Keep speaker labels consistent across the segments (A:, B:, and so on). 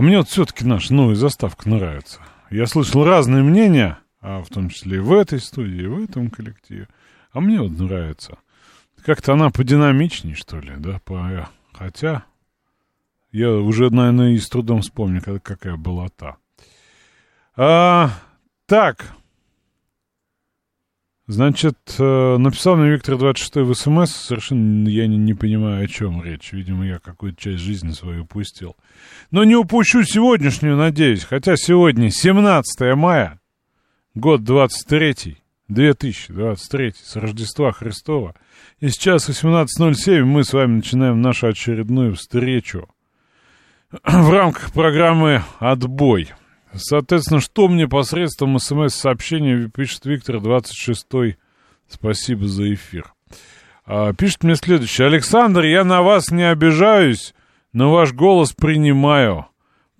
A: А мне вот все-таки наша новая заставка нравится. Я слышал разные мнения, а в том числе и в этой студии, и в этом коллективе. А мне вот нравится. Как-то она подинамичнее, что ли, да? По... Хотя я уже, наверное, и с трудом вспомню, какая была та. А, так, Значит, э, написал мне Виктор 26 в СМС, совершенно я не, не понимаю, о чем речь. Видимо, я какую-то часть жизни свою упустил. Но не упущу сегодняшнюю, надеюсь. Хотя сегодня 17 мая, год 23, 2023, с Рождества Христова. И сейчас 18.07 мы с вами начинаем нашу очередную встречу в рамках программы «Отбой». Соответственно, что мне посредством смс-сообщения пишет Виктор 26 Спасибо за эфир. А, пишет мне следующее. Александр, я на вас не обижаюсь, но ваш голос принимаю.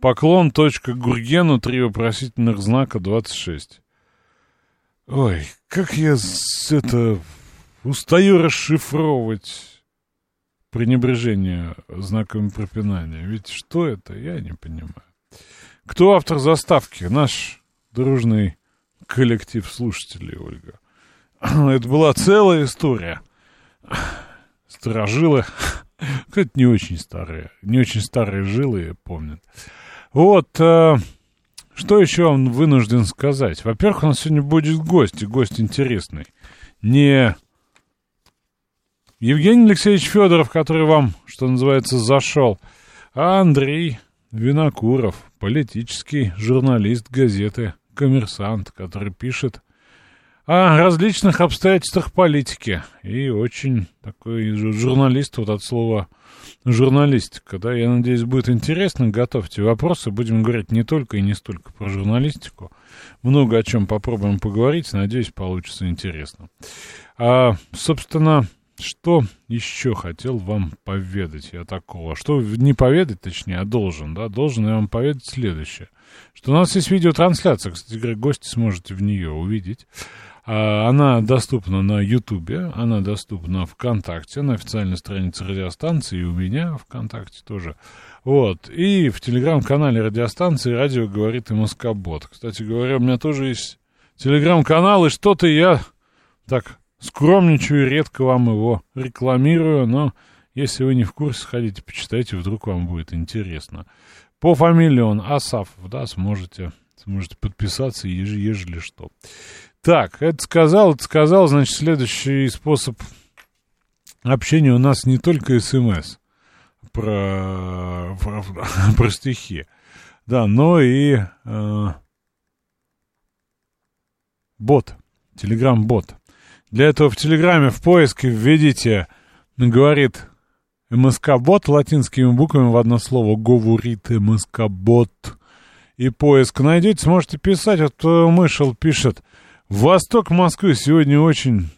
A: Поклон. Гургену. Три вопросительных знака 26. Ой, как я это устаю расшифровывать пренебрежение знаками пропинания. Ведь что это, я не понимаю. Кто автор заставки? Наш дружный коллектив слушателей, Ольга. Это была целая история. Сторожилы. Это не очень старые. Не очень старые жилы помнят. Вот. Э, что еще он вынужден сказать? Во-первых, у нас сегодня будет гость, и гость интересный. Не Евгений Алексеевич Федоров, который вам, что называется, зашел, а Андрей Винокуров, политический журналист газеты «Коммерсант», который пишет о различных обстоятельствах политики. И очень такой журналист, вот от слова журналистика. Да, я надеюсь, будет интересно. Готовьте вопросы. Будем говорить не только и не столько про журналистику. Много о чем попробуем поговорить. Надеюсь, получится интересно. А, собственно, что еще хотел вам поведать я такого? Что не поведать, точнее, а должен, да? Должен я вам поведать следующее. Что у нас есть видеотрансляция, кстати говоря, гости сможете в нее увидеть. А, она доступна на Ютубе, она доступна ВКонтакте, на официальной странице радиостанции, и у меня ВКонтакте тоже. Вот. И в телеграм-канале радиостанции «Радио говорит и Москобот». Кстати говоря, у меня тоже есть телеграм-канал, и что-то я так Скромничаю, редко вам его рекламирую, но если вы не в курсе, сходите, почитайте, вдруг вам будет интересно. По фамилии он Асафов, да, сможете, сможете подписаться, ежели, ежели что. Так, это сказал, это сказал, значит, следующий способ общения у нас не только СМС про, про, про стихи, да, но и э, бот, телеграм-бот. Для этого в Телеграме в поиске введите, говорит МСК-бот латинскими буквами в одно слово. Говорит МСК-бот. И поиск найдете, сможете писать. Вот э, Мышел пишет. Восток Москвы сегодня очень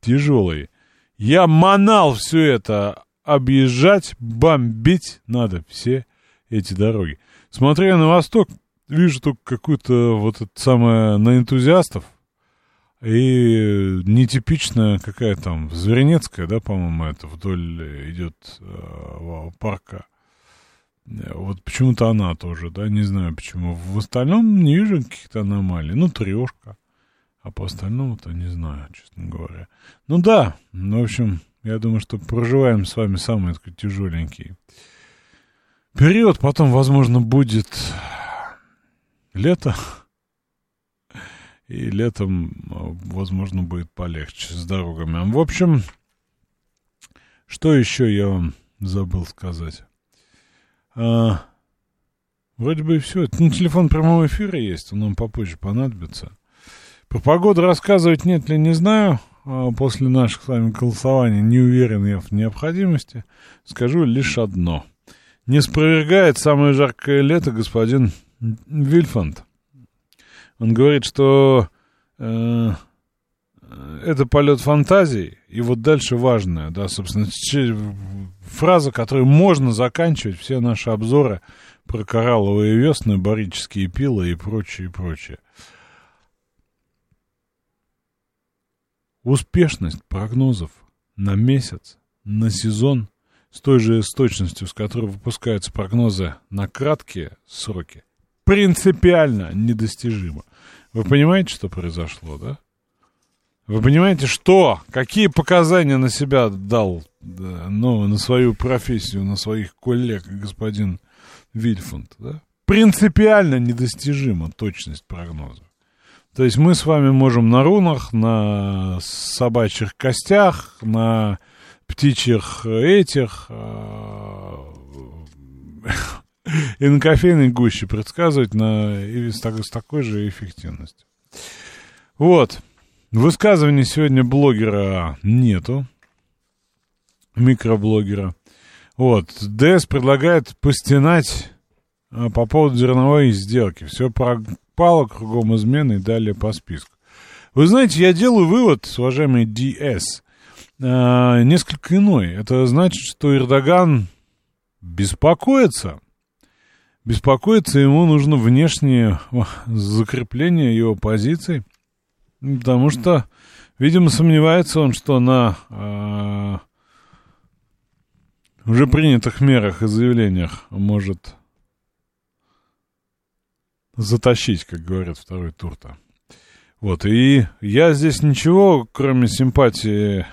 A: тяжелый. Я манал все это объезжать, бомбить надо все эти дороги. Смотря на восток, вижу только какую-то вот это самое на энтузиастов, и нетипичная какая там, Зверинецкая, да, по-моему, это вдоль идет э, парка. Вот почему-то она тоже, да, не знаю почему. В остальном не вижу каких-то аномалий. Ну, трешка. А по остальному-то не знаю, честно говоря. Ну да, ну, в общем, я думаю, что проживаем с вами самый такой тяжеленький период. Потом, возможно, будет лето. И летом, а, возможно, будет полегче с дорогами. В общем, что еще я вам забыл сказать? А, вроде бы и все. Ну, телефон прямого эфира есть, он нам попозже понадобится. Про погоду рассказывать нет ли, не знаю. а, после наших с вами голосований не уверен я в необходимости, скажу лишь одно. Не спровергает самое жаркое лето господин Вильфанд. Он говорит, что э, это полет фантазии, и вот дальше важное, да, собственно, фраза, которой можно заканчивать все наши обзоры про коралловые весны, барические пилы и прочее, и прочее. Успешность прогнозов на месяц, на сезон с той же с точностью, с которой выпускаются прогнозы на краткие сроки, принципиально недостижима. Вы понимаете, что произошло, да? Вы понимаете, что? Какие показания на себя дал, да, ну, на свою профессию, на своих коллег господин Вильфанд, да? Принципиально недостижима точность прогноза. То есть мы с вами можем на рунах, на собачьих костях, на птичьих этих э, и на кофейной гуще предсказывать на, и с, с такой же эффективностью. Вот. Высказываний сегодня блогера нету. Микроблогера. Вот. ДС предлагает постенать а, по поводу зерновой сделки. Все пропало, кругом измены и далее по списку. Вы знаете, я делаю вывод, уважаемый ДС, э, несколько иной. Это значит, что Эрдоган беспокоится. Беспокоиться ему нужно внешнее закрепление его позиций – Потому что, видимо, сомневается он, что на э, уже принятых мерах и заявлениях может затащить, как говорят, второй тур-то. Вот, и я здесь ничего, кроме симпатии,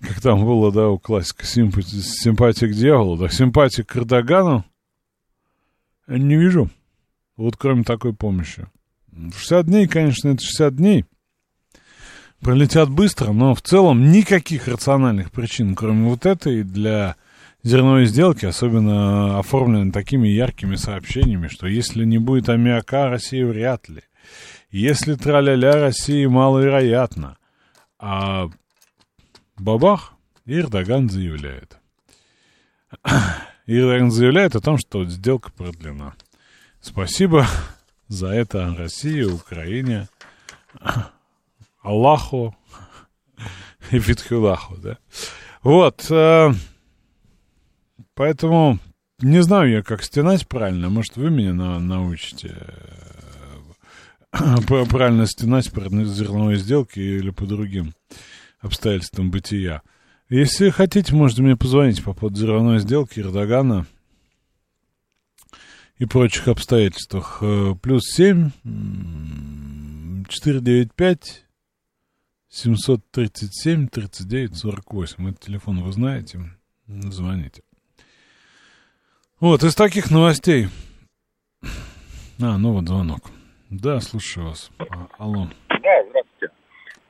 A: как там было, да, у классика, симпатии, симпатии к дьяволу, так симпатии к Эрдогану не вижу. Вот кроме такой помощи. 60 дней, конечно, это 60 дней. Пролетят быстро, но в целом никаких рациональных причин, кроме вот этой, для зерновой сделки, особенно оформленной такими яркими сообщениями, что если не будет аммиака, России вряд ли. Если траля-ля, России маловероятно. А бабах, Эрдоган заявляет. Эрдоган заявляет о том, что сделка продлена. Спасибо за это России, Украине, Аллаху и Фитхулаху, да. Вот, э, поэтому не знаю я, как стенать правильно. Может, вы меня на, научите э, правильно стенать при зерновой сделке или по другим обстоятельствам бытия. Если хотите, можете мне позвонить по поводу зерновой сделки Эрдогана и прочих обстоятельствах. Э, плюс 7, 495, 737, 39, 48. Это телефон вы знаете. Звоните. Вот, из таких новостей. А, ну вот звонок. Да, слушаю вас. А, алло.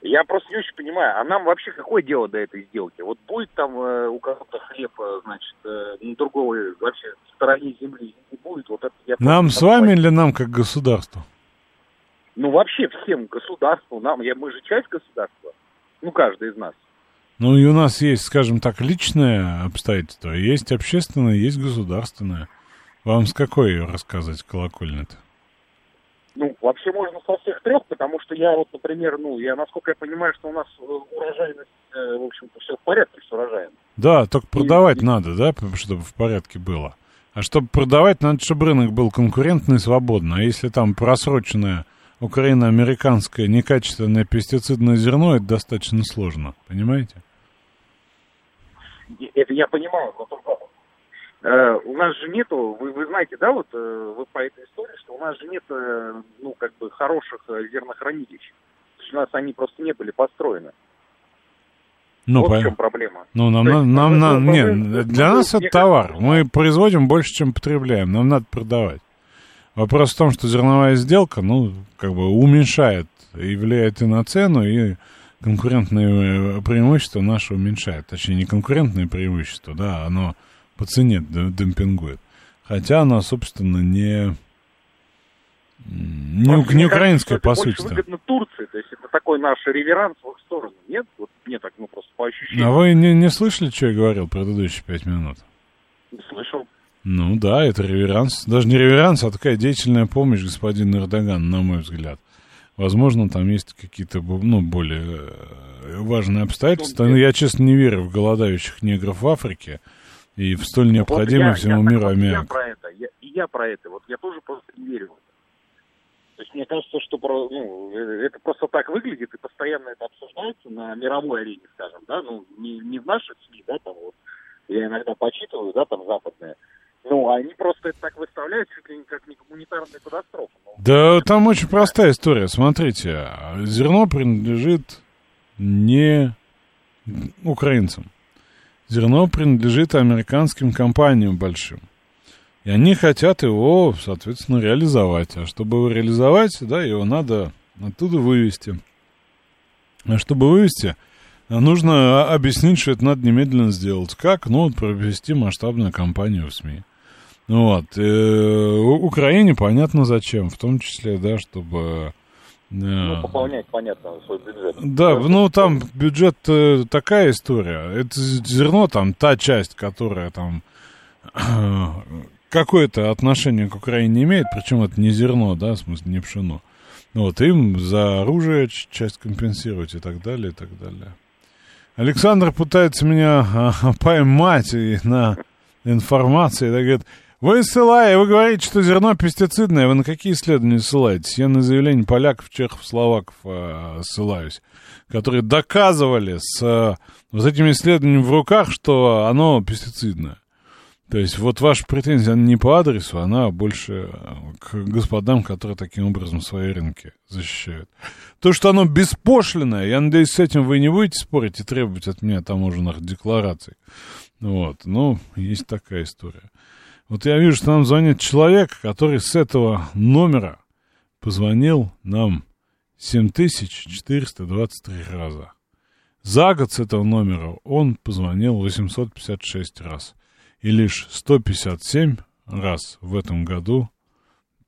B: Я просто не очень понимаю, а нам вообще какое дело до этой сделки? Вот будет там э, у кого-то хлеб, э, значит, э, на другой вообще стороне земли не будет. Вот это я
A: нам с вами или нам как государству?
B: Ну, вообще всем государству, нам, я, мы же часть государства, ну, каждый из нас.
A: Ну, и у нас есть, скажем так, личное обстоятельство, есть общественное, есть государственное. Вам с какой рассказывать колокольня-то?
B: Ну, вообще можно со всех трех, потому что я вот, например, ну, я, насколько я понимаю, что у нас э, урожайность, э, в общем-то, все в порядке с урожаем.
A: Да, только продавать и, надо, да, чтобы в порядке было. А чтобы продавать, надо, чтобы рынок был конкурентный и свободный. А если там просроченное украино-американское некачественное пестицидное зерно, это достаточно сложно, понимаете?
B: Это я понимаю, но только Э, у нас же нету, вы, вы знаете, да, вот э, вы по этой истории, что у нас же нет, э, ну, как бы хороших зернохранилищ. У нас они просто не были построены.
A: Ну,
B: вот
A: по...
B: в чем проблема.
A: Ну, нам,
B: есть,
A: нам, нам, нам нет, для нас это товар. Мы производим больше, чем потребляем. Нам надо продавать. Вопрос в том, что зерновая сделка, ну, как бы уменьшает и влияет и на цену, и конкурентные преимущества наши уменьшает. Точнее, не конкурентные преимущества, да, оно по цене демпингует. Хотя она, собственно, не, не, не украинская, по сути.
B: выгодно Турции. То есть это такой наш реверанс в их сторону. Нет? Вот мне так, ну, просто по ощущениям.
A: А вы не, не слышали, что я говорил предыдущие пять минут?
B: Слышал.
A: Ну да, это реверанс. Даже не реверанс, а такая деятельная помощь господину Эрдогану, на мой взгляд. Возможно, там есть какие-то, ну, более э, важные обстоятельства. Но я, честно, не верю в голодающих негров в Африке и в столь необходимый вот всему
B: я,
A: миру аммиак.
B: Я про это, я, и я про это. Вот я тоже просто не верю в это. То есть мне кажется, что ну, э, это просто так выглядит и постоянно это обсуждается на мировой арене, скажем, да, ну, не, не в наших СМИ, да, там вот, я иногда почитываю, да, там западные, ну, они просто это так выставляют чуть ли не как не гуманитарная катастрофа. Ну,
A: Да, там очень простая история. Смотрите, зерно принадлежит не украинцам. Зерно принадлежит американским компаниям большим. И они хотят его, соответственно, реализовать. А чтобы его реализовать, да, его надо оттуда вывести. А чтобы вывести, нужно объяснить, что это надо немедленно сделать. Как? Ну, вот провести масштабную кампанию в СМИ. Вот. Э, Украине понятно зачем, в том числе, да, чтобы...
B: Ну, пополнять, понятно, свой бюджет.
A: Да, ну там бюджет э, такая история. Это зерно, там та часть, которая там какое-то отношение к Украине не имеет, причем это не зерно, да, в смысле не пшено. Вот, им за оружие часть компенсировать и так далее, и так далее. Александр пытается меня поймать и на информации, да, говорит, вы ссылаете, вы говорите, что зерно пестицидное, вы на какие исследования ссылаетесь? Я на заявление поляков, чехов, словаков э, ссылаюсь, которые доказывали с э, вот этими исследованиями в руках, что оно пестицидное. То есть вот ваша претензия она не по адресу, она больше к господам, которые таким образом свои рынки защищают. То, что оно беспошлиное, я надеюсь, с этим вы не будете спорить и требовать от меня таможенных деклараций. Вот, ну, есть такая история. Вот я вижу, что нам звонит человек, который с этого номера позвонил нам 7423 раза. За год с этого номера он позвонил 856 раз. И лишь 157 раз в этом году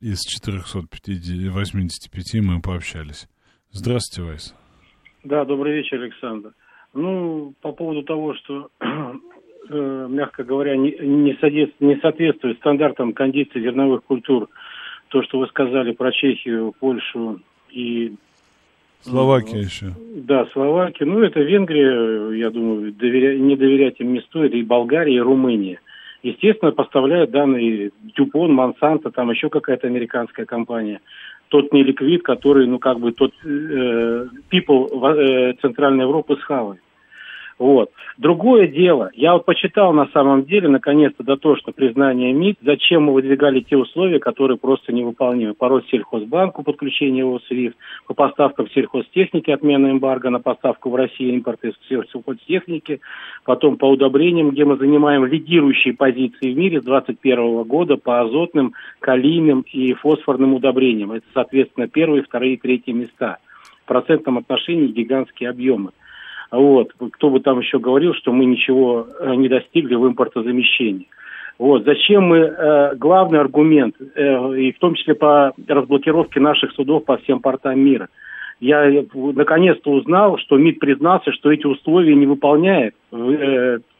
A: из 485 мы пообщались. Здравствуйте, Вайс.
C: Да, добрый вечер, Александр. Ну, по поводу того, что мягко говоря, не, не, соответствует стандартам кондиции зерновых культур. То, что вы сказали про Чехию, Польшу и...
A: Словакия ну, еще.
C: Да, Словакия. Ну, это Венгрия, я думаю, доверя... не доверять им не стоит. И Болгария, и Румыния. Естественно, поставляют данные Дюпон, Монсанто, там еще какая-то американская компания. Тот неликвид, который, ну, как бы, тот э, people э, Центральной Европы схавает. Вот. Другое дело, я вот почитал на самом деле, наконец-то, дотошно признание МИД, зачем мы выдвигали те условия, которые просто невыполнимы. По Россельхозбанку подключение его СВИФТ, по поставкам сельхозтехники, отмена эмбарго на поставку в Россию импорта сельхозтехники, потом по удобрениям, где мы занимаем лидирующие позиции в мире с 2021 года по азотным, калийным и фосфорным удобрениям. Это, соответственно, первые, вторые, третьи места. В процентном отношении гигантские объемы. Вот. Кто бы там еще говорил, что мы ничего э, не достигли в импортозамещении. Вот. Зачем мы, э, главный аргумент, э, и в том числе по разблокировке наших судов по всем портам мира. Я наконец-то узнал, что МИД признался, что эти условия не выполняет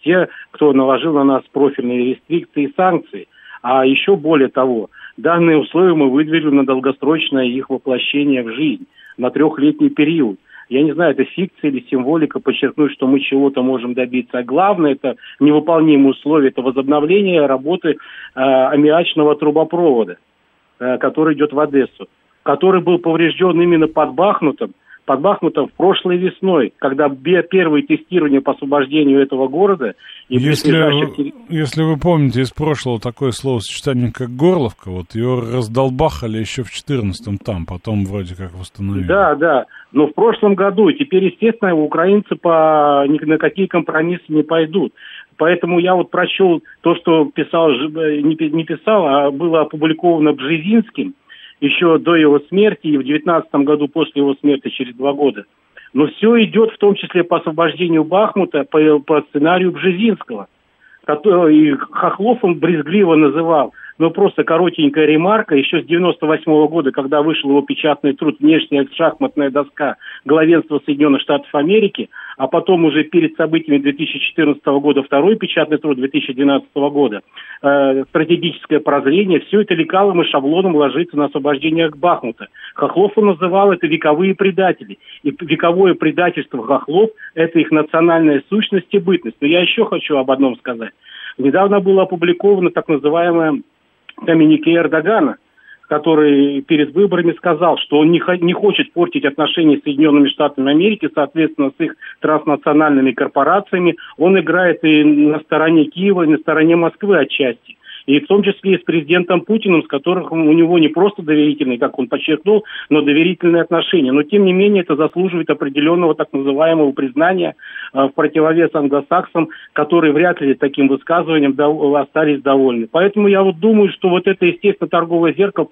C: те, кто наложил на нас профильные рестрикции и санкции. А еще более того, данные условия мы выдвинули на долгосрочное их воплощение в жизнь, на трехлетний период я не знаю, это фикция или символика, подчеркнуть, что мы чего-то можем добиться. А главное, это невыполнимые условия, это возобновление работы э, аммиачного трубопровода, э, который идет в Одессу, который был поврежден именно под Бахмутом, под Бахмутом в прошлой весной, когда первые тестирования по освобождению этого города...
A: И если, наших... если вы помните из прошлого такое словосочетание, как Горловка, вот ее раздолбахали еще в 14-м там, потом вроде как восстановили.
C: Да, да, но в прошлом году, теперь, естественно, украинцы по ни на какие компромиссы не пойдут. Поэтому я вот прочел то, что писал, не писал, а было опубликовано Бжезинским, еще до его смерти и в 19 году после его смерти через два года. Но все идет в том числе по освобождению Бахмута по, по сценарию Бжезинского, который Хохлов он брезгливо называл но просто коротенькая ремарка. Еще с 98 -го года, когда вышел его печатный труд «Внешняя шахматная доска главенства Соединенных Штатов Америки», а потом уже перед событиями 2014 года второй печатный труд 2012 года, э, стратегическое прозрение, все это лекалом и шаблоном ложится на освобождение Бахмута. Хохлов он называл это вековые предатели. И вековое предательство хохлов – это их национальная сущность и бытность. Но я еще хочу об одном сказать. Недавно было опубликовано так называемое коммюнике Эрдогана, который перед выборами сказал, что он не, не хочет портить отношения с Соединенными Штатами Америки, соответственно, с их транснациональными корпорациями. Он играет и на стороне Киева, и на стороне Москвы отчасти и в том числе и с президентом Путиным, с которым у него не просто доверительные, как он подчеркнул, но доверительные отношения. Но, тем не менее, это заслуживает определенного так называемого признания э, в противовес англосаксам, которые вряд ли таким высказыванием остались довольны. Поэтому я вот думаю, что вот это, естественно, торговое зеркало,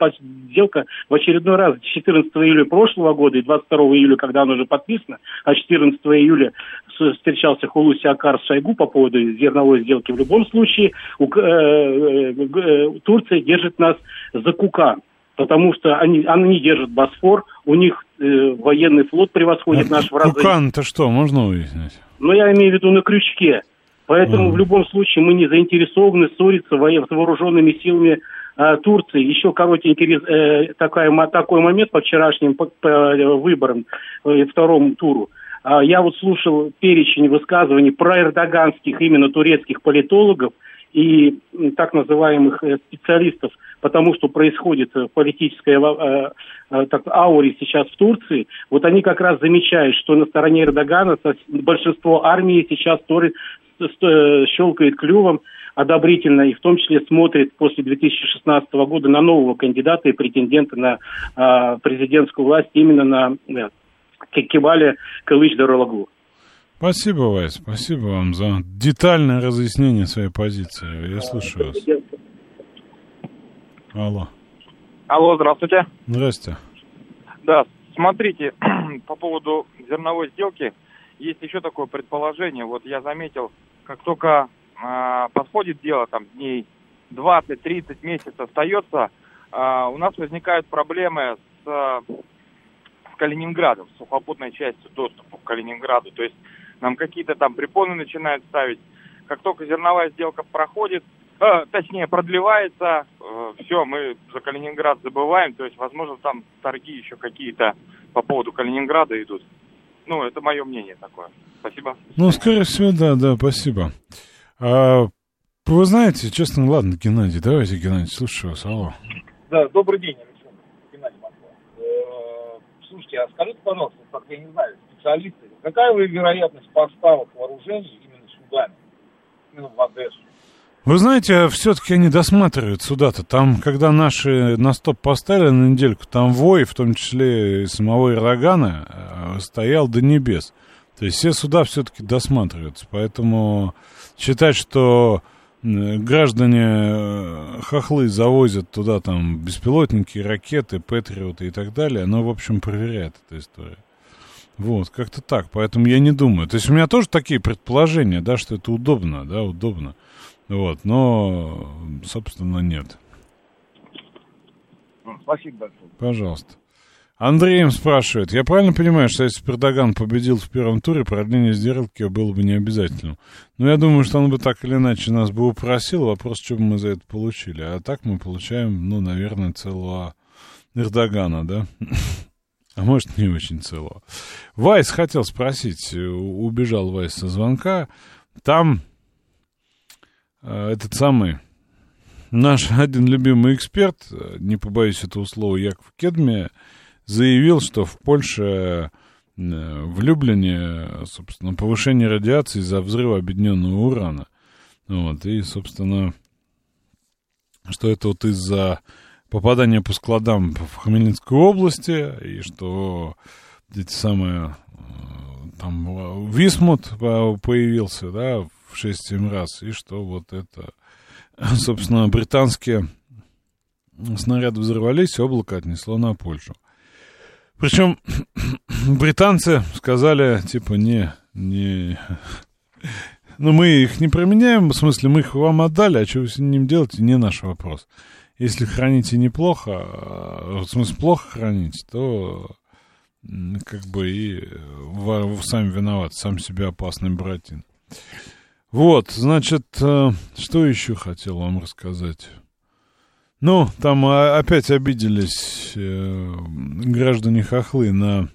C: сделка в очередной раз 14 июля прошлого года и 22 июля, когда оно уже подписано, а 14 июля встречался Хулуси Акар с Шойгу по поводу зерновой сделки. В любом случае, э, э, э, Турция держит нас за кука, потому что они, они держат Босфор, у них э, военный флот превосходит а наш в разы.
A: Кукан-то что, можно выяснить?
C: Ну, я имею в виду на крючке. Поэтому mm. в любом случае мы не заинтересованы ссориться с вооруженными силами э, Турции. Еще коротенький э, такая, такой момент по вчерашним по, по выборам, э, второму туру. Я вот слушал перечень высказываний про эрдоганских именно турецких политологов и так называемых э, специалистов, потому что происходит э, политическая э, так, ауре сейчас в Турции, вот они как раз замечают, что на стороне Эрдогана большинство армии сейчас щелкает клювом одобрительно и в том числе смотрит после 2016 года на нового кандидата и претендента на э, президентскую власть именно на Кемале Кылыч Даралагу.
A: Спасибо, Вайс, спасибо вам за детальное разъяснение своей позиции. Я слушаю вас. Алло.
D: Алло, здравствуйте.
A: Здрасте.
D: Да, смотрите, по поводу зерновой сделки, есть еще такое предположение. Вот я заметил, как только э, подходит дело, там дней 20-30 месяцев остается, э, у нас возникают проблемы с Калининградом, с сухопутной частью доступа к Калининграду. То есть нам какие-то там препоны начинают ставить. Как только зерновая сделка проходит, э, точнее продлевается, э, все, мы за Калининград забываем. То есть, возможно, там торги еще какие-то по поводу Калининграда идут. Ну, это мое мнение такое. Спасибо.
A: Ну, скорее всего, да, да, спасибо. А, вы знаете, честно, ладно, Геннадий, давайте, Геннадий, слушаю вас, алло.
E: Да, добрый день. Слушайте, а скажите, пожалуйста, как я не знаю, специалисты, какая вы вероятность поставок вооружений именно судами, именно в Одессу?
A: Вы знаете, все-таки они досматривают сюда-то. Там, когда наши на стоп поставили на недельку, там вой, в том числе и самого Ирогана, э, стоял до небес. То есть все суда все-таки досматриваются. Поэтому считать, что граждане э, хохлы завозят туда там беспилотники, ракеты, патриоты и так далее, но, в общем, проверяет эта история. Вот, как-то так. Поэтому я не думаю. То есть у меня тоже такие предположения, да, что это удобно, да, удобно. Вот, но, собственно, нет.
E: Спасибо большое.
A: Пожалуйста. Андреем спрашивает, я правильно понимаю, что если Пердоган победил в первом туре, продление сделки было бы не обязательным? Ну, я думаю, что он бы так или иначе нас бы упросил, вопрос, что бы мы за это получили. А так мы получаем, ну, наверное, целого Эрдогана, да? А может, не очень целого. Вайс хотел спросить, убежал Вайс со звонка, там э, этот самый наш один любимый эксперт, не побоюсь этого слова, Яков Кедме, заявил, что в Польше э, в Люблине, собственно, повышение радиации из-за взрыва объединенного урана. Вот, и, собственно, что это вот из-за попадания по складам в Хмельницкой области, и что эти самые, э, там, Висмут появился, да, в 6-7 раз, и что вот это, собственно, британские снаряды взорвались, облако отнесло на Польшу. Причем британцы сказали, типа, не, не, ну, мы их не применяем, в смысле, мы их вам отдали, а что вы с ним делаете, не наш вопрос. Если храните неплохо, а, в смысле, плохо храните, то как бы и вы, сами виноваты, сам себе опасный братин. Вот, значит, э, что еще хотел вам рассказать? Ну, там а, опять обиделись э, граждане хохлы на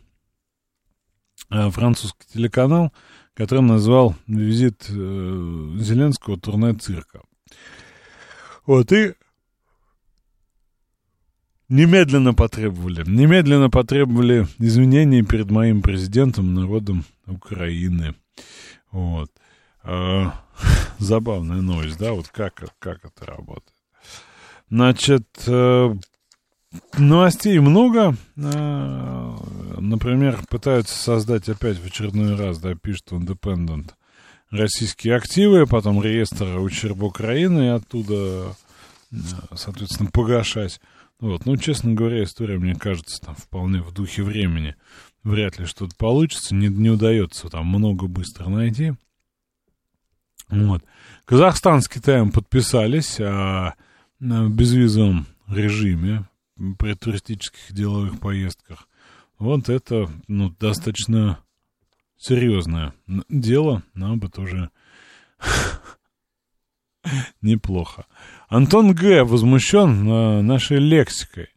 A: э, французский телеканал, который назвал визит э, Зеленского турне цирка. Вот, и немедленно потребовали, немедленно потребовали извинений перед моим президентом, народом Украины. Вот. А, забавная новость, да, вот как, как это работает. Значит, э, новостей много. Э, например, пытаются создать опять в очередной раз, да, пишет Independent, российские активы, потом реестр ущерба Украины, и оттуда, э, соответственно, погашать. Вот, ну, честно говоря, история, мне кажется, там вполне в духе времени. Вряд ли что-то получится, не, не удается там много быстро найти. Вот. Казахстан с Китаем подписались о в безвизовом режиме при туристических деловых поездках. Вот это ну, достаточно серьезное дело, нам бы тоже неплохо. Антон Г. возмущен нашей лексикой.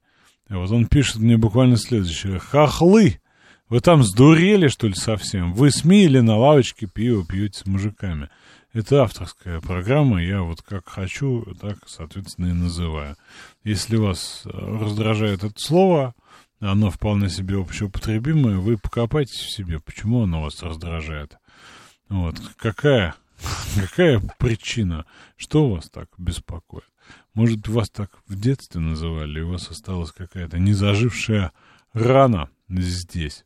A: Вот он пишет мне буквально следующее. Хохлы! Вы там сдурели, что ли, совсем? Вы СМИ или на лавочке пиво пьете с мужиками? Это авторская программа, я вот как хочу, так, соответственно, и называю. Если вас э, раздражает это слово, оно вполне себе общеупотребимое, вы покопайтесь в себе, почему оно вас раздражает. Вот, какая, какая причина, что вас так беспокоит? Может, вас так в детстве называли, и у вас осталась какая-то незажившая рана здесь.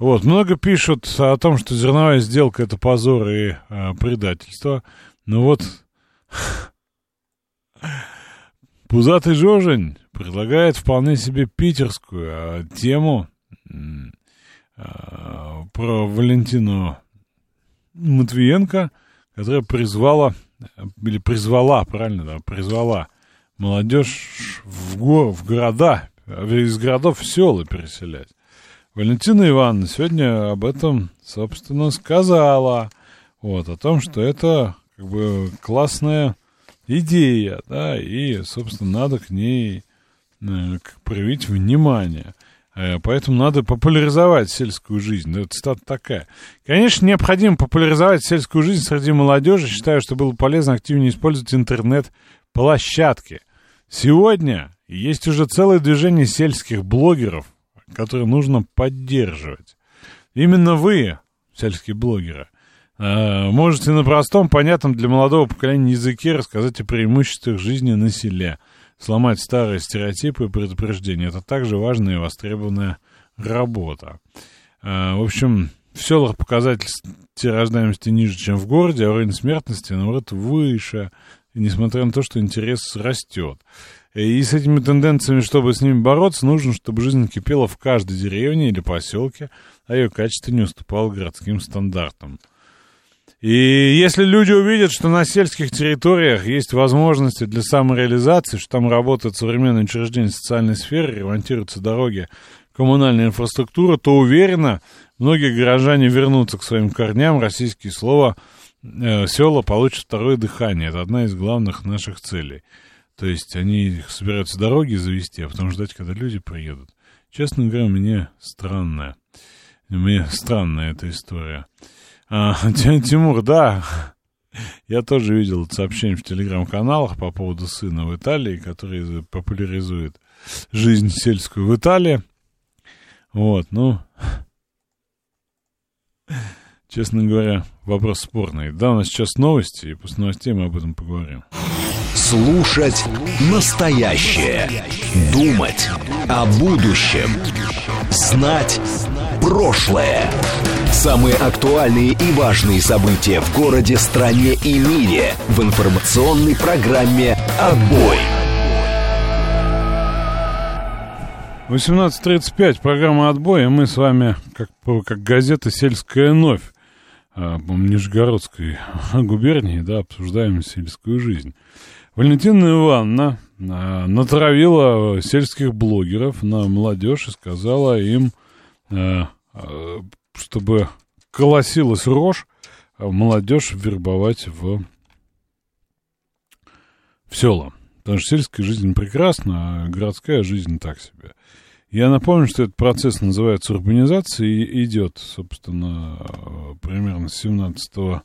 A: Вот, много пишут о том, что зерновая сделка это позор и э, предательство. Но вот Пузатый Жожень предлагает вполне себе питерскую а, тему а, про Валентину Матвиенко, которая призвала, или призвала, правильно, да, призвала молодежь в, го, в города, из городов в села переселять. Валентина Ивановна сегодня об этом, собственно, сказала. Вот, о том, что это как бы классная идея, да, и, собственно, надо к ней э, проявить внимание. Э, поэтому надо популяризовать сельскую жизнь. Ну, цитата такая. Конечно, необходимо популяризовать сельскую жизнь среди молодежи. Считаю, что было полезно активнее использовать интернет-площадки. Сегодня есть уже целое движение сельских блогеров, которые нужно поддерживать. Именно вы, сельские блогеры, э, можете на простом, понятном для молодого поколения языке рассказать о преимуществах жизни на селе, сломать старые стереотипы и предупреждения. Это также важная и востребованная работа. Э, в общем, в селах показатель рождаемости ниже, чем в городе, а уровень смертности, наоборот, выше, несмотря на то, что интерес растет. И с этими тенденциями, чтобы с ними бороться, нужно, чтобы жизнь кипела в каждой деревне или поселке, а ее качество не уступало городским стандартам. И если люди увидят, что на сельских территориях есть возможности для самореализации, что там работают современные учреждения социальной сферы, ремонтируются дороги, коммунальная инфраструктура, то уверенно многие горожане вернутся к своим корням. Российские слова э, села получат второе дыхание. Это одна из главных наших целей. То есть они собираются дороги завести, а потом ждать, когда люди приедут. Честно говоря, мне странная. Мне странная эта история. А, Тимур, да, я тоже видел сообщение в телеграм-каналах по поводу сына в Италии, который популяризует жизнь сельскую в Италии. Вот, ну, честно говоря, вопрос спорный. Да, у нас сейчас новости, и после новостей мы об этом поговорим.
F: Слушать настоящее. Думать о будущем. Знать прошлое. Самые актуальные и важные события в городе, стране и мире в информационной программе «Отбой».
A: 18.35, программа «Отбой», и мы с вами, как, как газета «Сельская новь», э, Нижегородской губернии, да, обсуждаем сельскую жизнь. Валентина Ивановна э, натравила сельских блогеров на молодежь и сказала им, э, э, чтобы колосилась рожь, а молодежь вербовать в, в села. Потому что сельская жизнь прекрасна, а городская жизнь так себе. Я напомню, что этот процесс называется урбанизацией и идет, собственно, примерно с 17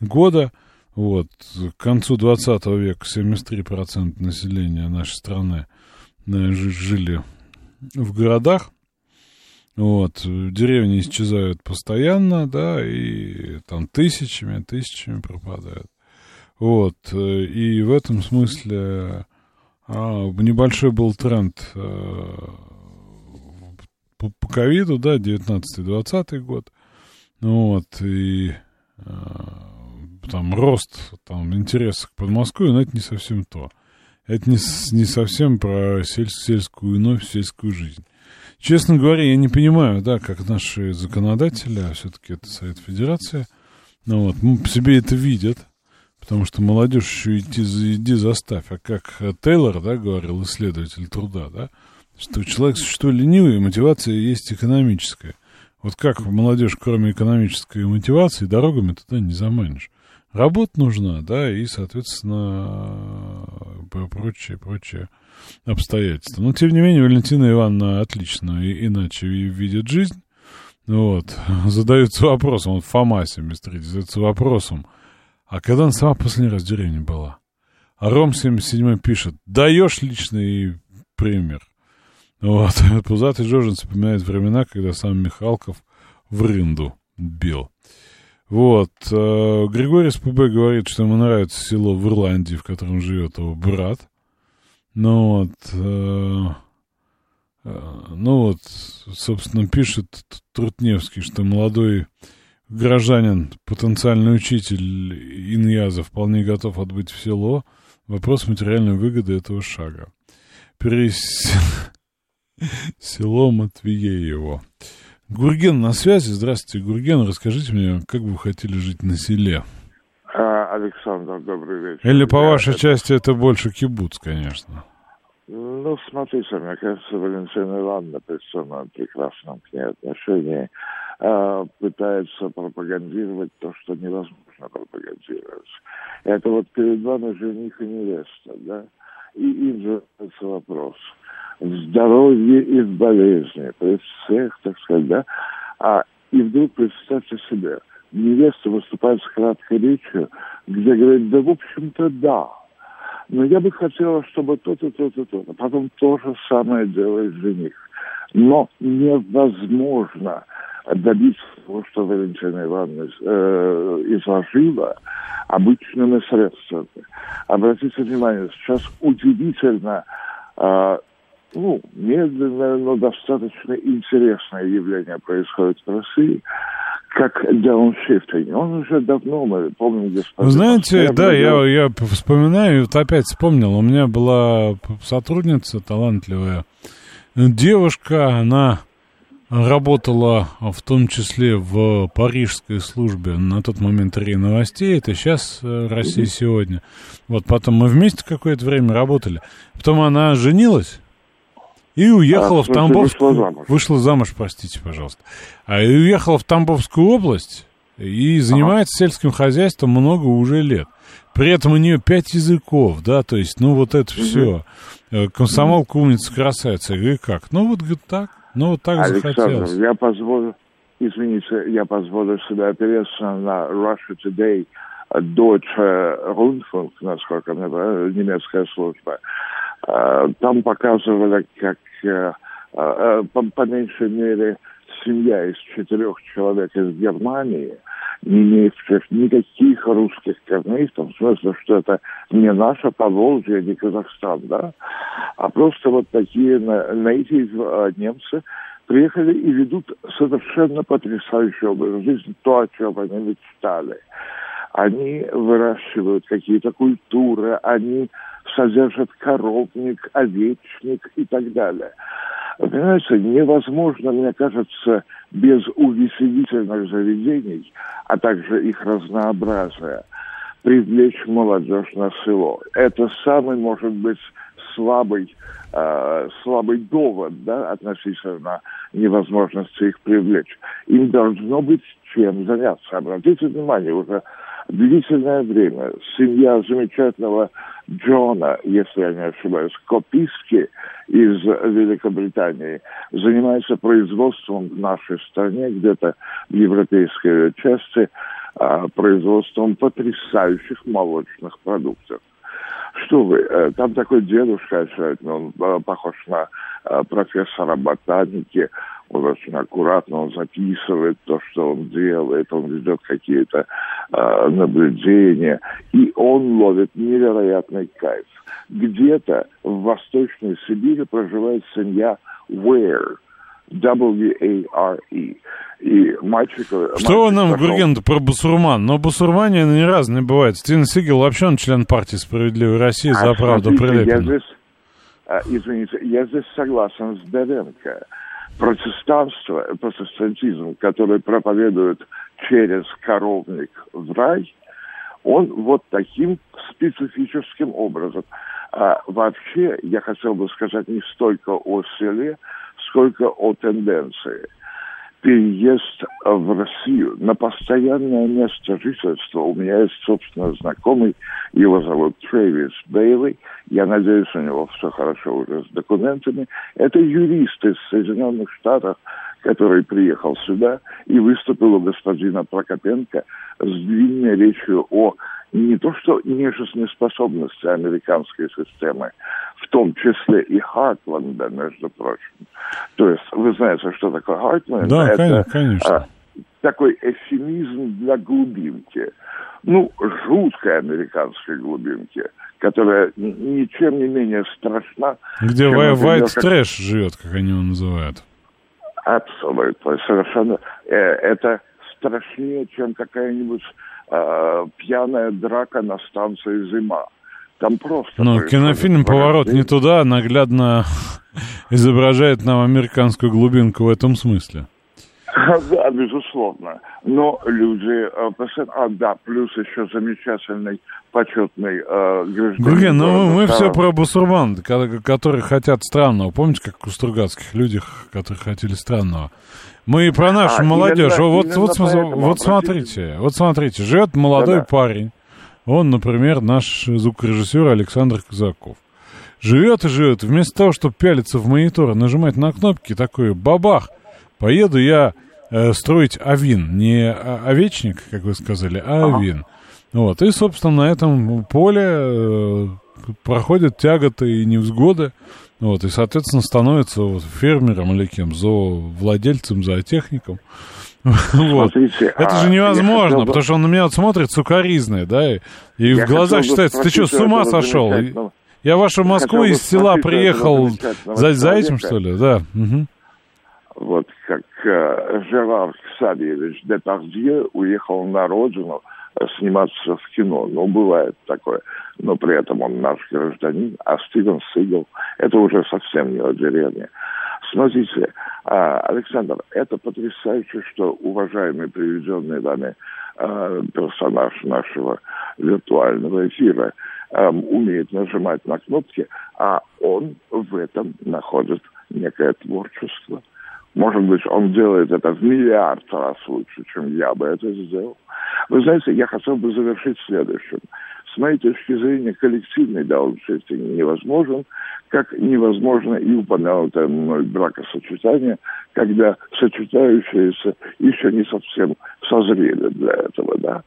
A: года. Вот, к концу 20 века 73% населения нашей страны э, жили в городах. Вот, деревни исчезают постоянно, да, и там тысячами, тысячами пропадают. Вот, э, и в этом смысле а, небольшой был тренд по, по ковиду, да, 19-20 год. Вот, и а, там рост там, интереса к Подмосковью, но это не совсем то. Это не, не совсем просель, сельскую, вновь сельскую жизнь. Честно говоря, я не понимаю, да, как наши законодатели, а все-таки это Совет Федерации, ну вот, себе это видят, потому что молодежь еще идти, иди заставь, а как Тейлор, да, говорил, исследователь труда, да, что человек существует ленивый, и мотивация есть экономическая. Вот как молодежь, кроме экономической мотивации, дорогами туда не заманишь. Работа нужна, да, и, соответственно, прочее, прочее обстоятельства. Но, тем не менее, Валентина Ивановна отлично и, иначе видит жизнь. Вот. Задается вопросом, вот Фома 73 задается вопросом, а когда она сама последний раз в деревне была? А Ром 77 пишет, даешь личный пример. Вот. Пузатый Жожин вспоминает времена, когда сам Михалков в рынду бил. Вот. Э, Григорий СПБ говорит, что ему нравится село в Ирландии, в котором живет его брат. Ну вот, э, э, ну вот, собственно, пишет Трутневский, что молодой гражданин, потенциальный учитель Иньяза вполне готов отбыть в село. Вопрос материальной выгоды этого шага. Перес... Село Матвееево. Гурген на связи. Здравствуйте, Гурген. Расскажите мне, как бы вы хотели жить на селе?
G: Александр, добрый вечер.
A: Или по вашей это... части это больше кибуц, конечно?
G: Ну, смотрите, мне кажется, Валентина Ивановна при всем прекрасном к ней отношении э, пытается пропагандировать то, что невозможно пропагандировать. Это вот перед вами жених и невеста, да? И им задается вопрос. Здоровье и болезни, при всех, так сказать, да? А, и вдруг представьте себе – невеста выступает с краткой речью, где говорит, да, в общем-то, да. Но я бы хотела, чтобы то-то, то-то, то-то. Потом то же самое делает жених. Но невозможно добиться того, что Валентина Ивановна э, изложила обычными средствами. Обратите внимание, сейчас удивительно, э, ну, медленное, но достаточно интересное явление происходит в России – как дауншифтинг. Он уже давно, мы помним,
A: Вы знаете, да, я, я вспоминаю, вот опять вспомнил, у меня была сотрудница талантливая, девушка, она работала в том числе в парижской службе на тот момент РИА Новостей, это сейчас э, Россия сегодня. Вот потом мы вместе какое-то время работали. Потом она женилась, и уехала а, в Тамбовскую... Вышла замуж. Вышла замуж, простите, пожалуйста. А и уехала в Тамбовскую область и занимается ага. сельским хозяйством много уже лет. При этом у нее пять языков, да, то есть, ну, вот это угу. все. Э, комсомолка, умница, красавица. Я говорю, как? Ну, вот говорит, так. Ну, так
G: Александр,
A: захотелось.
G: я позволю, извините, я позволю себе опереться на Russia Today, Deutsche Rundfunk, насколько мне немецкая служба. Э, там показывали, как э, э, по, по меньшей мере семья из четырех человек из Германии, не имеющих никаких русских корней, в том смысле, что это не наша Поволжье, не Казахстан, да, а просто вот такие native немцы приехали и ведут совершенно потрясающий образ жизни, то, о чем они мечтали. Они выращивают какие-то культуры, они содержат коровник, овечник и так далее. Понимаете, невозможно, мне кажется, без увеселительных заведений, а также их разнообразия, привлечь молодежь на село. Это самый, может быть, слабый, э, слабый довод да, относительно невозможности их привлечь. Им должно быть чем заняться. Обратите внимание, уже длительное время семья замечательного Джона, если я не ошибаюсь, Кописки из Великобритании, занимается производством в нашей стране, где-то в европейской части, а, производством потрясающих молочных продуктов. Что вы, э, там такой дедушка, он э, похож на э, профессора ботаники, он очень аккуратно, он записывает то, что он делает, он ведет какие-то э, наблюдения, и он ловит невероятный кайф. Где-то в Восточной Сибири проживает семья Ware, W-A-R-E. И мальчик...
A: Что мальчик нам, пошел... Про бусурман? Но бусурмане они разные бывают. Стивен Сигел вообще он член партии «Справедливой России» а за правду
G: прилепен. Я здесь, а, извините, я здесь согласен с Деренко протестанство, протестантизм, который проповедует через коровник в рай, он вот таким специфическим образом. А вообще, я хотел бы сказать не столько о селе, сколько о тенденции – переезд в Россию на постоянное место жительства. У меня есть, собственно, знакомый, его зовут Трэвис Бейли. Я надеюсь, у него все хорошо уже с документами. Это юрист из Соединенных Штатов, который приехал сюда и выступил у господина Прокопенко с длинной речью о не то что нежизнеспособности американской системы, в том числе и Хартленда, между прочим. То есть вы знаете, что такое Хартленд?
A: Да, Это, конечно. А,
G: такой эфемизм для глубинки. Ну, жуткой американской глубинки, которая ничем не менее страшна.
A: Где white как... трэш живет, как они его называют.
G: Абсолютно, совершенно. Э, это страшнее, чем какая-нибудь э, пьяная драка на станции «Зима». Там просто...
A: Но кинофильм «Поворот не туда» наглядно изображает нам американскую глубинку в этом смысле.
G: Да, безусловно. Но люди... Э, а, да, плюс еще замечательный почетный э, гражданин.
A: Гурген, ну мы все про бусурман, которые хотят странного. Помните, как у Стругацких людях, которые хотели странного? Мы про нашу а, молодежь. Именно, вот, именно вот, вот, вот смотрите, вот смотрите, живет молодой да парень. Он, например, наш звукорежиссер Александр Казаков. Живет и живет. Вместо того, чтобы пялиться в монитор, нажимать на кнопки, такой бабах, поеду я э, строить авин. Не овечник, как вы сказали, а ага. авин. Вот. И, собственно, на этом поле э, проходят тяготы и невзгоды. Вот, и, соответственно, становится вот фермером или кем, зоовладельцем, зоотехником. Вот. Смотрите, это же а, невозможно, бы... потому что он на меня вот смотрит сукоризный, да, и, и в глазах считается, ты что, с ума сошел? Я вашу Москву из села приехал за, за этим, что ли? Да. Угу.
G: Вот как э, Жерар Ксавьевич Депардье уехал на родину сниматься в кино. Ну, бывает такое. Но при этом он наш гражданин, а Стивен Сигел – это уже совсем не о деревне. Смотрите, а, Александр, это потрясающе, что уважаемый приведенный вами а, персонаж нашего виртуального эфира а, умеет нажимать на кнопки, а он в этом находит некое творчество. Может быть, он делает это в миллиард раз лучше, чем я бы это сделал. Вы знаете, я хотел бы завершить следующим с моей точки зрения, коллективный дауншифтинг невозможен, как невозможно и упомянутое мной бракосочетание, когда сочетающиеся еще не совсем созрели для этого, да.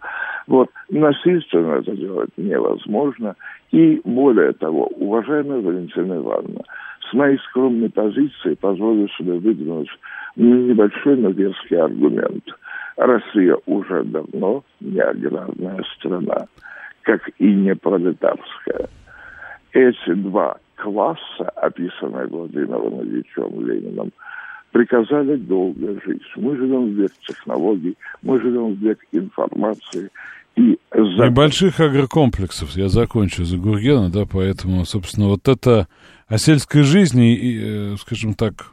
G: Вот, насильственно это делать невозможно. И более того, уважаемая Валентина Ивановна, с моей скромной позиции позволю себе выдвинуть небольшой, но веский аргумент. Россия уже давно не аграрная страна как и не пролетарская. Эти два класса, описанные Владимиром Ильичем Лениным, приказали долго жить. Мы живем в век технологий, мы живем в век информации. И,
A: за... и больших агрокомплексов. Я закончу за Гургена, да, поэтому, собственно, вот это о сельской жизни и, э, скажем так,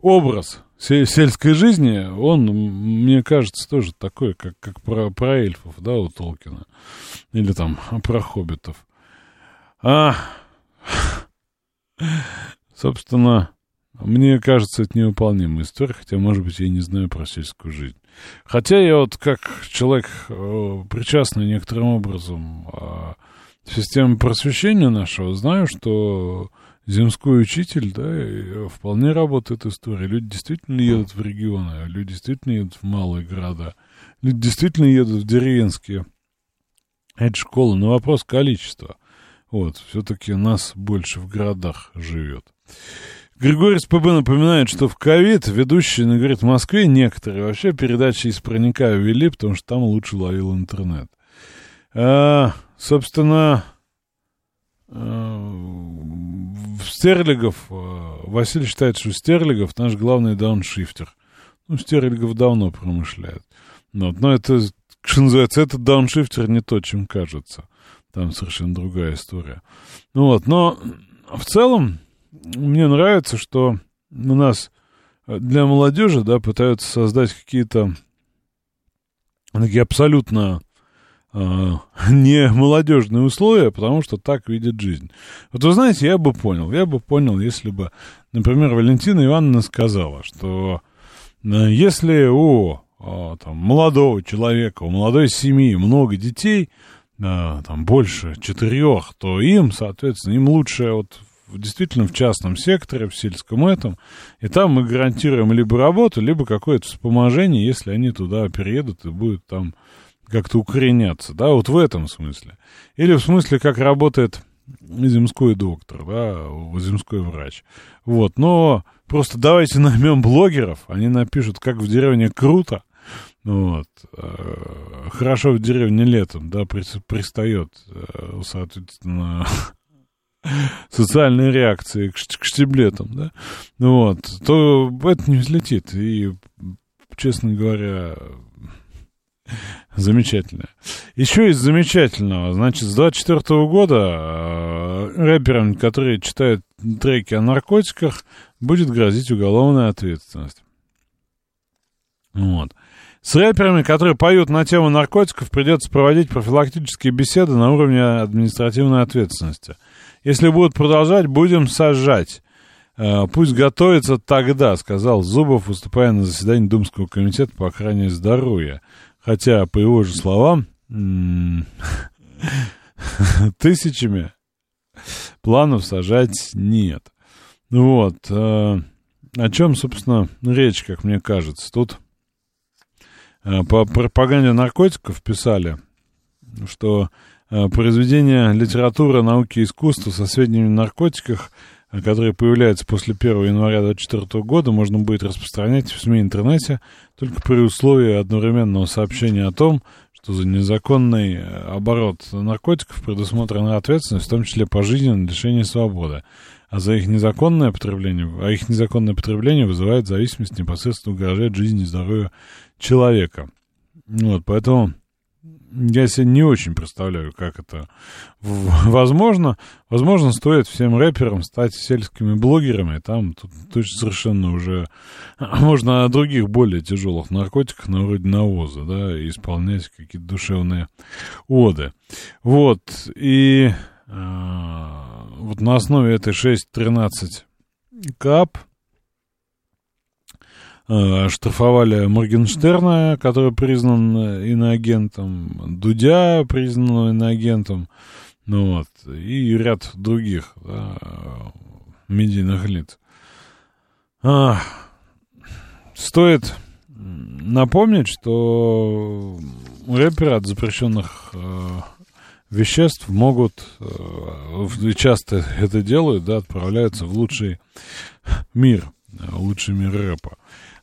A: образ сельской жизни, он, мне кажется, тоже такой, как, как про, про эльфов, да, у Толкина. Или там про хоббитов. А, собственно, мне кажется, это невыполнимая история, хотя, может быть, я не знаю про сельскую жизнь. Хотя я вот как человек, э, причастный некоторым образом в системе просвещения нашего, знаю, что земской учитель, да, вполне работает история. Люди действительно едут в регионы, люди действительно едут в малые города, люди действительно едут в деревенские. Это школа, но вопрос количества. Вот, все-таки нас больше в городах живет. Григорий СПБ напоминает, что в ковид ведущие, ну, говорит, в Москве некоторые вообще передачи из проника вели, потому что там лучше ловил интернет. А, собственно, в Стерлигов, э, Василий считает, что Стерлигов наш главный дауншифтер. Ну, Стерлигов давно промышляет. Вот. Но это, что называется, этот дауншифтер не то, чем кажется. Там совершенно другая история. Ну вот, но в целом мне нравится, что у нас для молодежи, да, пытаются создать какие-то такие абсолютно не молодежные условия, потому что так видит жизнь. Вот вы знаете, я бы понял, я бы понял, если бы, например, Валентина Ивановна сказала, что э, если у а, там, молодого человека, у молодой семьи много детей, там больше четырех, то им, соответственно, им лучше вот действительно в частном секторе, в сельском этом, и там мы гарантируем либо работу, либо какое-то вспоможение, если они туда переедут и будут там как-то укореняться, да, вот в этом смысле. Или в смысле, как работает земской доктор, да, земской врач. Вот, но просто давайте наймем блогеров, они напишут, как в деревне круто, вот, э, хорошо в деревне летом, да, пристает, э, соответственно, социальные реакции к, к штиблетам, да, вот, то это не взлетит. И, честно говоря, Замечательно. Еще из замечательного, значит, с 24 года э, рэперам, которые читают треки о наркотиках, будет грозить уголовная ответственность. Вот. С рэперами, которые поют на тему наркотиков, придется проводить профилактические беседы на уровне административной ответственности. Если будут продолжать, будем сажать. Э, пусть готовится тогда, сказал Зубов, выступая на заседании Думского комитета по охране здоровья. Хотя, по его же словам, тысячами планов сажать нет. Вот. Э, о чем, собственно, речь, как мне кажется. Тут э, по пропаганде наркотиков писали, что э, произведения литературы, науки и искусства со сведениями о наркотиках – которые появляются после 1 января 2024 года, можно будет распространять в СМИ интернете только при условии одновременного сообщения о том, что за незаконный э, оборот наркотиков предусмотрена ответственность, в том числе пожизненное лишение свободы. А за их незаконное потребление, а их незаконное потребление вызывает зависимость, непосредственно угрожает жизни и здоровью человека. Вот, поэтому я себе не очень представляю, как это возможно. Возможно, стоит всем рэперам стать сельскими блогерами. Там тут точно совершенно уже можно о других более тяжелых наркотиках, на вроде навоза, да, и исполнять какие-то душевные оды. Вот, и э, вот на основе этой 6.13 КАП штрафовали Моргенштерна, который признан иноагентом, Дудя, признанного иноагентом, ну вот, и ряд других да, медийных лиц. А, стоит напомнить, что рэперы от запрещенных э, веществ могут, э, часто это делают, да, отправляются в лучший мир, лучший мир рэпа.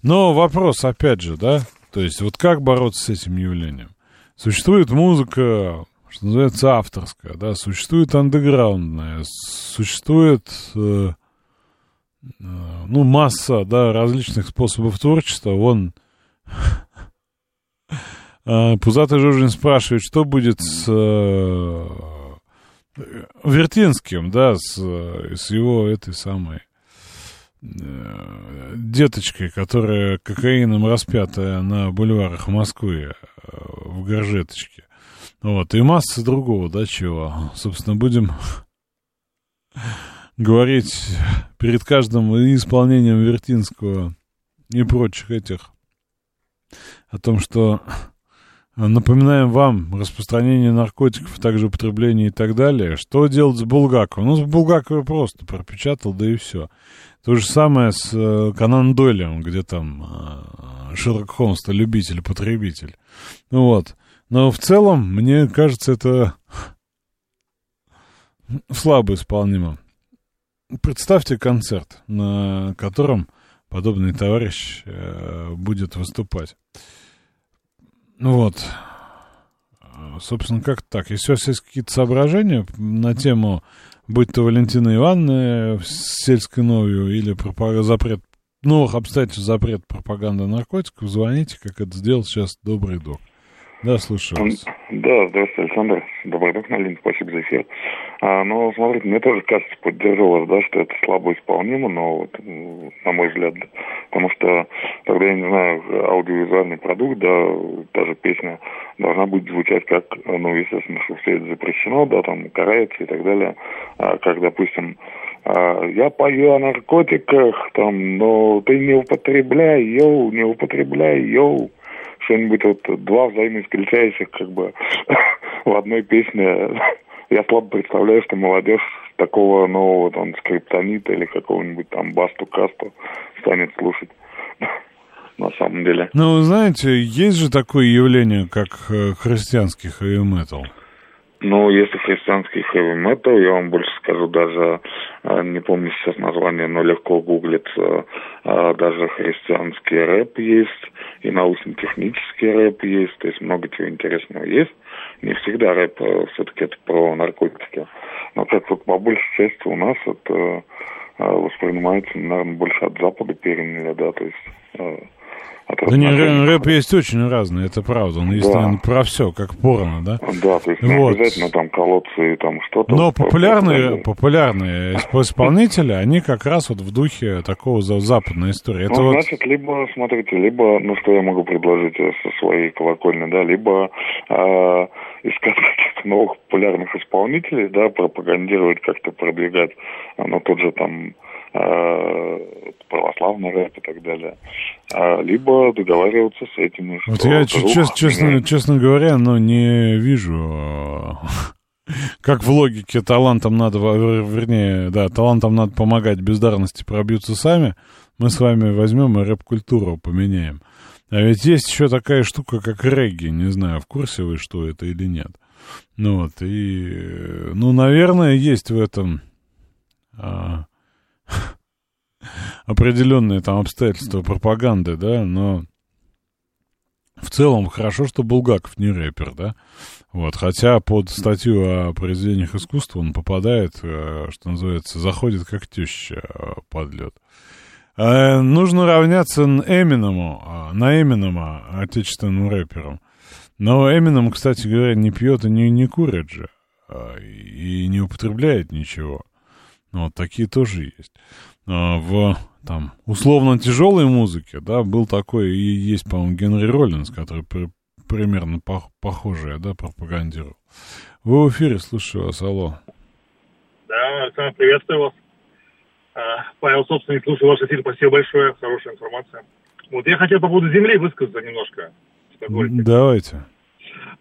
A: Но вопрос, опять же, да, то есть вот как бороться с этим явлением? Существует музыка, что называется, авторская, да, существует андеграундная, существует, э, э, ну, масса, да, различных способов творчества. Вон, э, Пузатый Жужин спрашивает, что будет с э, Вертинским, да, с, с его этой самой э, деточкой, которая кокаином распятая на бульварах Москвы э, в горжеточке. Вот, и масса другого, да, чего. Собственно, будем говорить перед каждым исполнением Вертинского и прочих этих о том, что напоминаем вам распространение наркотиков, также употребление и так далее. Что делать с Булгаковым? Ну, с Булгаковым просто пропечатал, да и все. То же самое с э, Канан Дойлем, где там э, Шерлок Холмс-то любитель-потребитель. Ну вот. Но в целом, мне кажется, это слабо исполнимо. Представьте концерт, на котором подобный товарищ э, будет выступать. Ну вот. Собственно, как так? Если у вас есть какие-то соображения на тему, будь то Валентина Ивановна с сельской новью или пропаг... запрет новых обстоятельств запрет пропаганды наркотиков, звоните, как это сделал сейчас добрый док. Да, слушаю вас.
H: Да, здравствуйте, Александр. Добрый док на линии, спасибо за эфир. А, ну, смотрите, мне тоже кажется, поддержу вас, да, что это слабо исполнимо, но, вот, на мой взгляд, потому что тогда, я не знаю, аудиовизуальный продукт, да, даже песня должна будет звучать как, ну, естественно, что все это запрещено, да, там, карается и так далее, а, как, допустим, а, я пою о наркотиках, там, но ты не употребляй, йоу, не употребляй, йоу, что-нибудь вот два взаимоисключающих как бы в одной песне. Я слабо представляю, что молодежь такого нового там скриптонита или какого-нибудь там басту-касту станет слушать на самом деле.
A: Ну, знаете, есть же такое явление, как э, христианский хэви-метал.
H: Ну, если христианский хэви метал, я вам больше скажу, даже э, не помню сейчас название, но легко гуглится, э, даже христианский рэп есть, и научно-технический рэп есть, то есть много чего интересного есть. Не всегда рэп э, все-таки это про наркотики. Но как вот по большей части у нас это воспринимается, наверное, больше от Запада переняли, да, то есть
A: да не, рэп, есть очень разный, это правда. Он есть, да. наверное, про все, как порно, да?
H: Да, то есть не вот. обязательно там колодцы и там что-то.
A: Но популярные, популярные исполнители, они как раз вот в духе такого западной истории.
H: Это ну, вот... значит, либо, смотрите, либо, ну, что я могу предложить э, со своей колокольни, да, либо э, искать каких-то новых популярных исполнителей, да, пропагандировать, как-то продвигать, ну, тот же там православный рэп и так далее, а, либо договариваться с этими.
A: Вот я, честно, честно, честно говоря, но не вижу как в логике талантам надо, вернее, да, талантам надо помогать, бездарности пробьются сами, мы с вами возьмем и рэп-культуру поменяем. А ведь есть еще такая штука, как регги, не знаю, в курсе вы, что это или нет. Ну вот, и, ну, наверное, есть в этом а, определенные там обстоятельства пропаганды, да, но в целом хорошо, что Булгаков не рэпер, да, вот, хотя под статью о произведениях искусства он попадает, э, что называется, заходит как теща э, под лед. Э, нужно равняться Эминому, на Эминема, отечественным рэперам. Но Эмином, кстати говоря, не пьет и не, не курит же, и не употребляет ничего. Вот такие тоже есть. А, в там условно тяжелой музыке, да, был такой и есть, по-моему, Генри Роллинс, который при, примерно пох, похожее, да, пропагандировал. Вы в эфире, слушаю вас, алло.
I: Да, Александр, приветствую вас. А, Павел, собственно, слушаю ваш эфир, спасибо большое, хорошая информация. Вот я хотел по поводу земли высказаться немножко.
A: Давайте.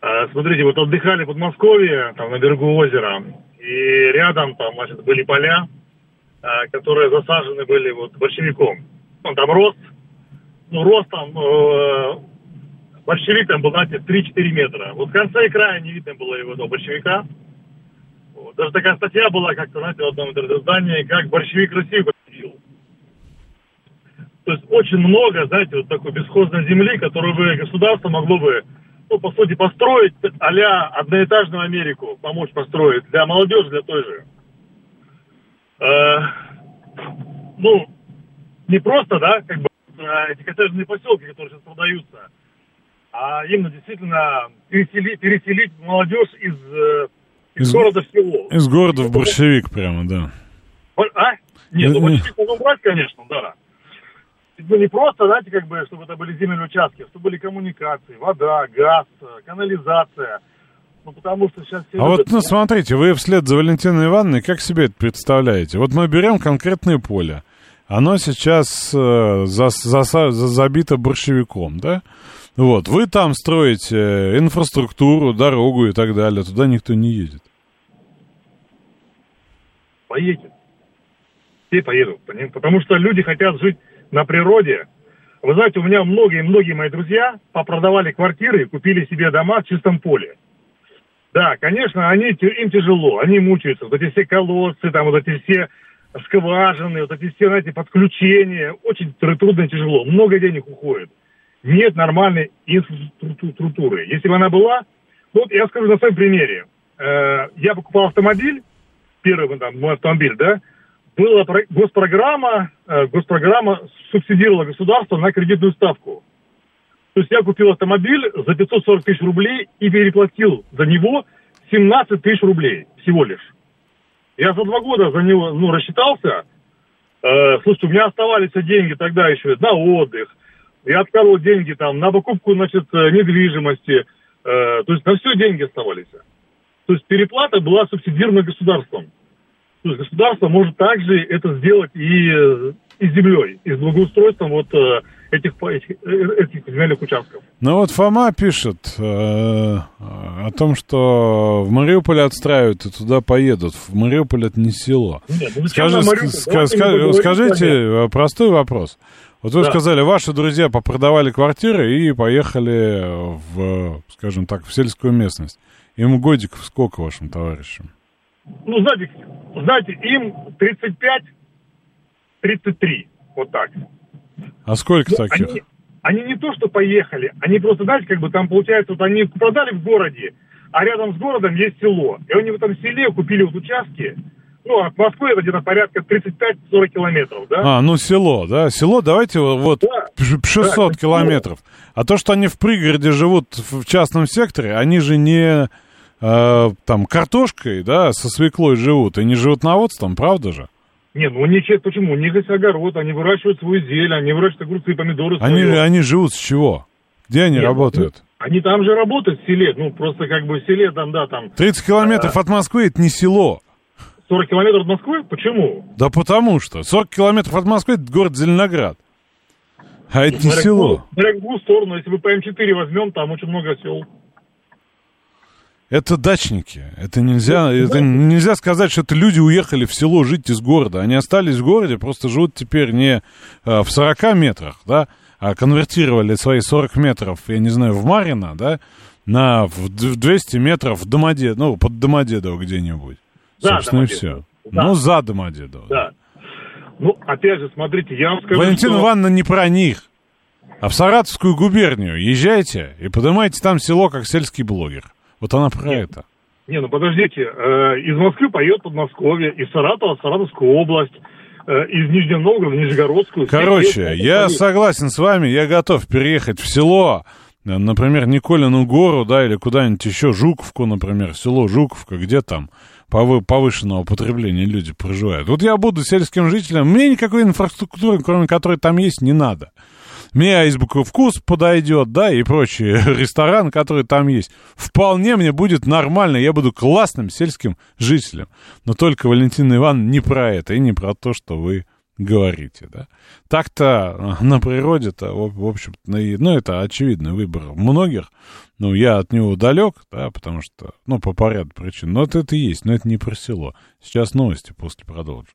I: А, смотрите, вот отдыхали в Подмосковье, там на берегу озера, и рядом там, значит, были поля, а, которые засажены были вот большевиком. Ну, там рост, ну, рост там, э, большевик там был, знаете, 3-4 метра. Вот в конце и края не видно было его, этого большевика. Вот. Даже такая статья была как-то, знаете, в одном интернет-издании, как большевик Россию победил. То есть очень много, знаете, вот такой бесхозной земли, которую бы государство могло бы, ну, по сути, построить а-ля одноэтажную Америку, помочь построить для молодежи, для той же. Э, ну, не просто, да, как бы э, эти коттеджные поселки, которые сейчас продаются, а именно действительно переселить, переселить молодежь из, э, из, из города в село.
A: Из города в борщевик прямо, да.
I: А? Нет, ну
A: Э, э.
I: большевик можно брать, конечно, да. Ну, не просто, знаете, как бы, чтобы это были земельные участки, а чтобы были коммуникации, вода, газ, канализация. Ну, потому что сейчас все
A: А вот,
I: любят-
A: ну, смотрите, вы вслед за Валентиной Ивановной как себе это представляете? Вот мы берем конкретное поле. Оно сейчас э, зас- заса- за- забито борщевиком, да? Вот, вы там строите инфраструктуру, дорогу и так далее, туда никто не едет.
I: поедет. Все поедут. Потому что люди хотят жить на природе. Вы знаете, у меня многие-многие мои друзья попродавали квартиры и купили себе дома в чистом поле. Да, конечно, они, им тяжело, они мучаются. Вот эти все колодцы, там вот эти все скважины, вот эти все, знаете, подключения. Очень тр- трудно и тяжело. Много денег уходит. Нет нормальной инфраструктуры. Если бы она была, вот я скажу на своем примере. Э, я покупал автомобиль, первый там, мой автомобиль, да, была про- госпрограмма, э, госпрограмма субсидировала государство на кредитную ставку. То есть я купил автомобиль за 540 тысяч рублей и переплатил за него 17 тысяч рублей всего лишь. Я за два года за него ну, рассчитался. Э, слушайте, у меня оставались деньги тогда еще на отдых. Я откладывал деньги там на покупку, значит, э, недвижимости. Э, то есть на все деньги оставались. То есть переплата была субсидирована государством. То есть государство может также это сделать и, э, и землей, и с благоустройством вот э, этих, этих, э, этих земельных участков.
A: Ну вот Фома пишет э, о том, что в Мариуполе отстраивают и туда поедут. В Мариуполь это не село.
I: Нет, ну
A: Скажи-
I: Мариуполь?
A: ска- ска- скажите простой вопрос. Вот вы
I: Да.
A: сказали, ваши друзья попродавали квартиры и поехали в, скажем так, в сельскую местность. Им годиков сколько вашим товарищам?
I: Ну, знаете, знаете, им 35, 33, вот так.
A: А сколько
I: Ну,
A: таких?
I: Они, они не то, что поехали, они просто, знаете, как бы там, получается, вот они продали в городе, а рядом с городом есть село. И они в этом селе купили вот участки, ну, от Москвы это где-то порядка 35-40 километров, да?
A: А, ну село, да? Село, давайте вот
I: Да.
A: п- 600
I: Да,
A: километров. А то, что они в пригороде живут в частном секторе, они же не э, там картошкой, да, со свеклой живут, и не животноводством, правда же?
I: Не, ну них есть, почему? У них есть огород, они выращивают свою зелень, они выращивают огурцы, помидоры.
A: Они,
I: своё.
A: они живут с чего? Где они
I: Нет,
A: работают?
I: Они там же работают в селе, ну, просто как бы в селе там, да, там
A: 30 километров от Москвы это не село.
I: 40 километров от Москвы? Почему?
A: Да потому что 40 километров от Москвы это город Зеленоград. А это не село.
I: какую сторону, если мы по М4 возьмем, там очень много сел.
A: Это дачники. Это нельзя, это нельзя сказать, что это люди уехали в село жить из города. Они остались в городе, просто живут теперь не э, в 40 метрах, да, а конвертировали свои 40 метров, я не знаю, в Марина, да, на в д- в 200 метров в Домодедово, ну, под Домодедово где-нибудь.
I: За
A: Собственно, и все.
I: Да.
A: Ну, за Домодедово.
I: Да. Ну, опять же, смотрите, я вам скажу,
A: Валентина
I: что...
A: Ивановна не про них. А в Саратовскую губернию езжайте и поднимайте там село как сельский блогер. Вот она про это.
I: Не, ну подождите, э, из Москвы поет Подмосковье, из Саратова Саратовскую область, э, из Нижнего Новгорода Нижегородскую.
A: Короче, я согласен с вами, я готов переехать в село, э, например, Николину гору, да, или куда-нибудь еще, Жуковку, например, село Жуковка, где там повы- повышенного потребления люди проживают. Вот я буду сельским жителем, мне никакой инфраструктуры, кроме которой там есть, не надо. Мне Айсбуков вкус подойдет, да, и прочий ресторан, который там есть. Вполне мне будет нормально, я буду классным сельским жителем. Но только, Валентина Ивановна, не про это и не про то, что вы говорите, да. Так-то э, на природе-то, в общем ну, это очевидный выбор многих. Ну, я от него далек, да, потому что, ну, по поряду причин. Но это, это есть, но это не про село. Сейчас новости, после продолжим.